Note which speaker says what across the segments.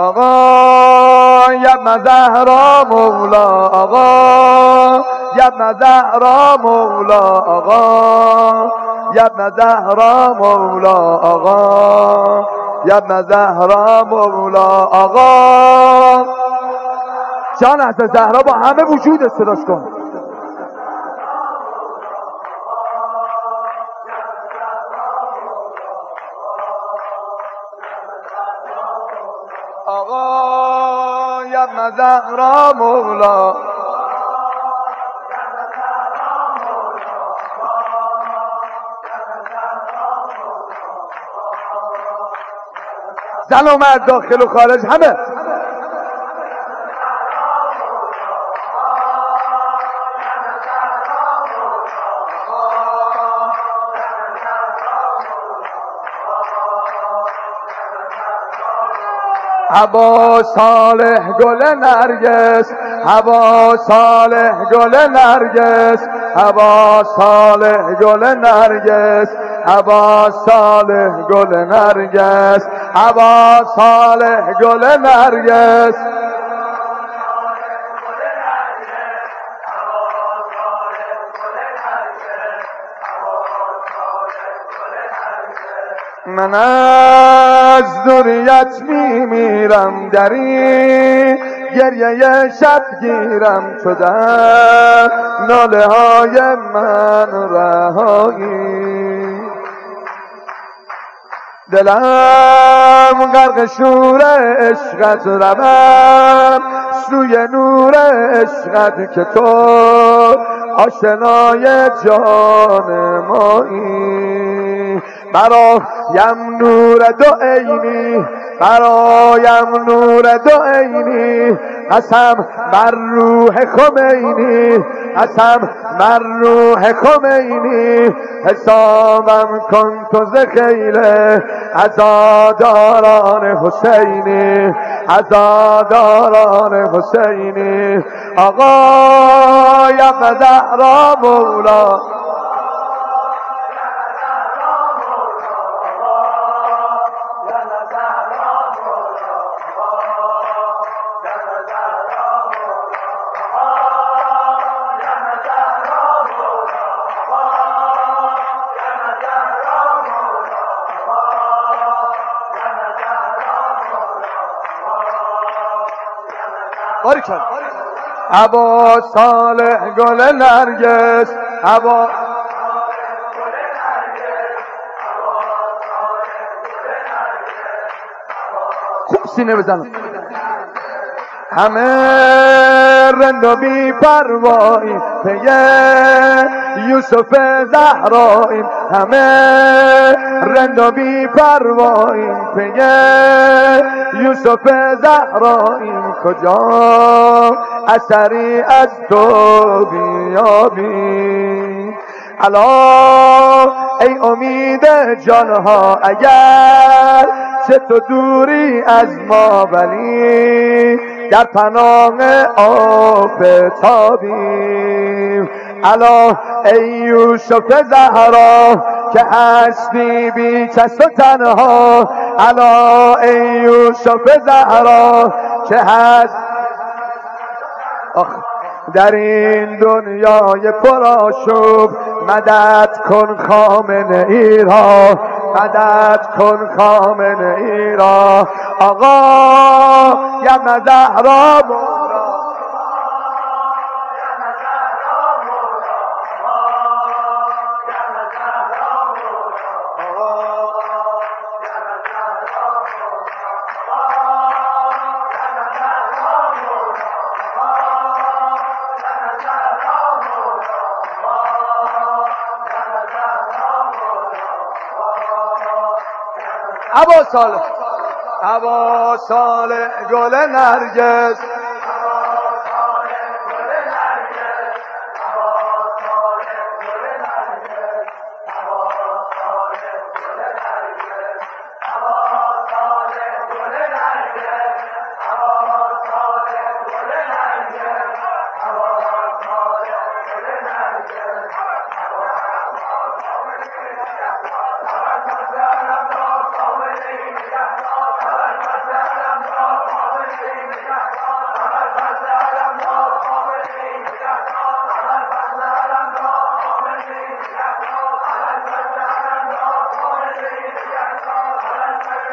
Speaker 1: آقا یبن زهرا مولا آقا. یبن زهرا مولا آقا. یبن زهرا مولا آقا. یبن زهرا مولا آقا. جان از زهرا با همه وجود صداش کن. یبن زهرا مولا. زن مرد داخل و خارج همه. هوا صالح گل نرگس هوا صالح گل نرگس هوا صالح گل نرگس هوا صالح گل نرگس هوا صالح گل نرگس. من از ذریت میمیرم دری گریه شب گیرم تو در ناله های من رهایی. دلم غرق شور عشقت روم سوی نور عشقت که تو آشنای جان مایی. برایم نور دو عینی برایم نور دو عینی. قسم بر روح خمینی قسم بر روح خمینی. حسابم کن تو ز خیله عزاداران حسینی عزاداران حسینی. آقا یا زهرا مولا باریکن هوا صالح گل نرگس. هوا خوب سینه بزن همه رند و بی پروایی پیه یوسف زهراییم. همه رند و بی پرواییم پیه یوسف زهراییم. کجا اثری از تو بیابیم؟ الا ای امید جانها اگر چه تو دوری از ما ولی در پناه آفتابیم الا ای یوسف زهرا که هستی بی کس و تنها. الا ای یوسف زهرا که هست. در این دنیای پرآشوب مدد کن خامنه ای را مدد کن خامنه ای را. آقا یم زهرا هوا صالح. هوا صالح گل نرگس.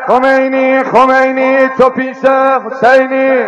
Speaker 1: خمینی خمینی تو پیش حسینی.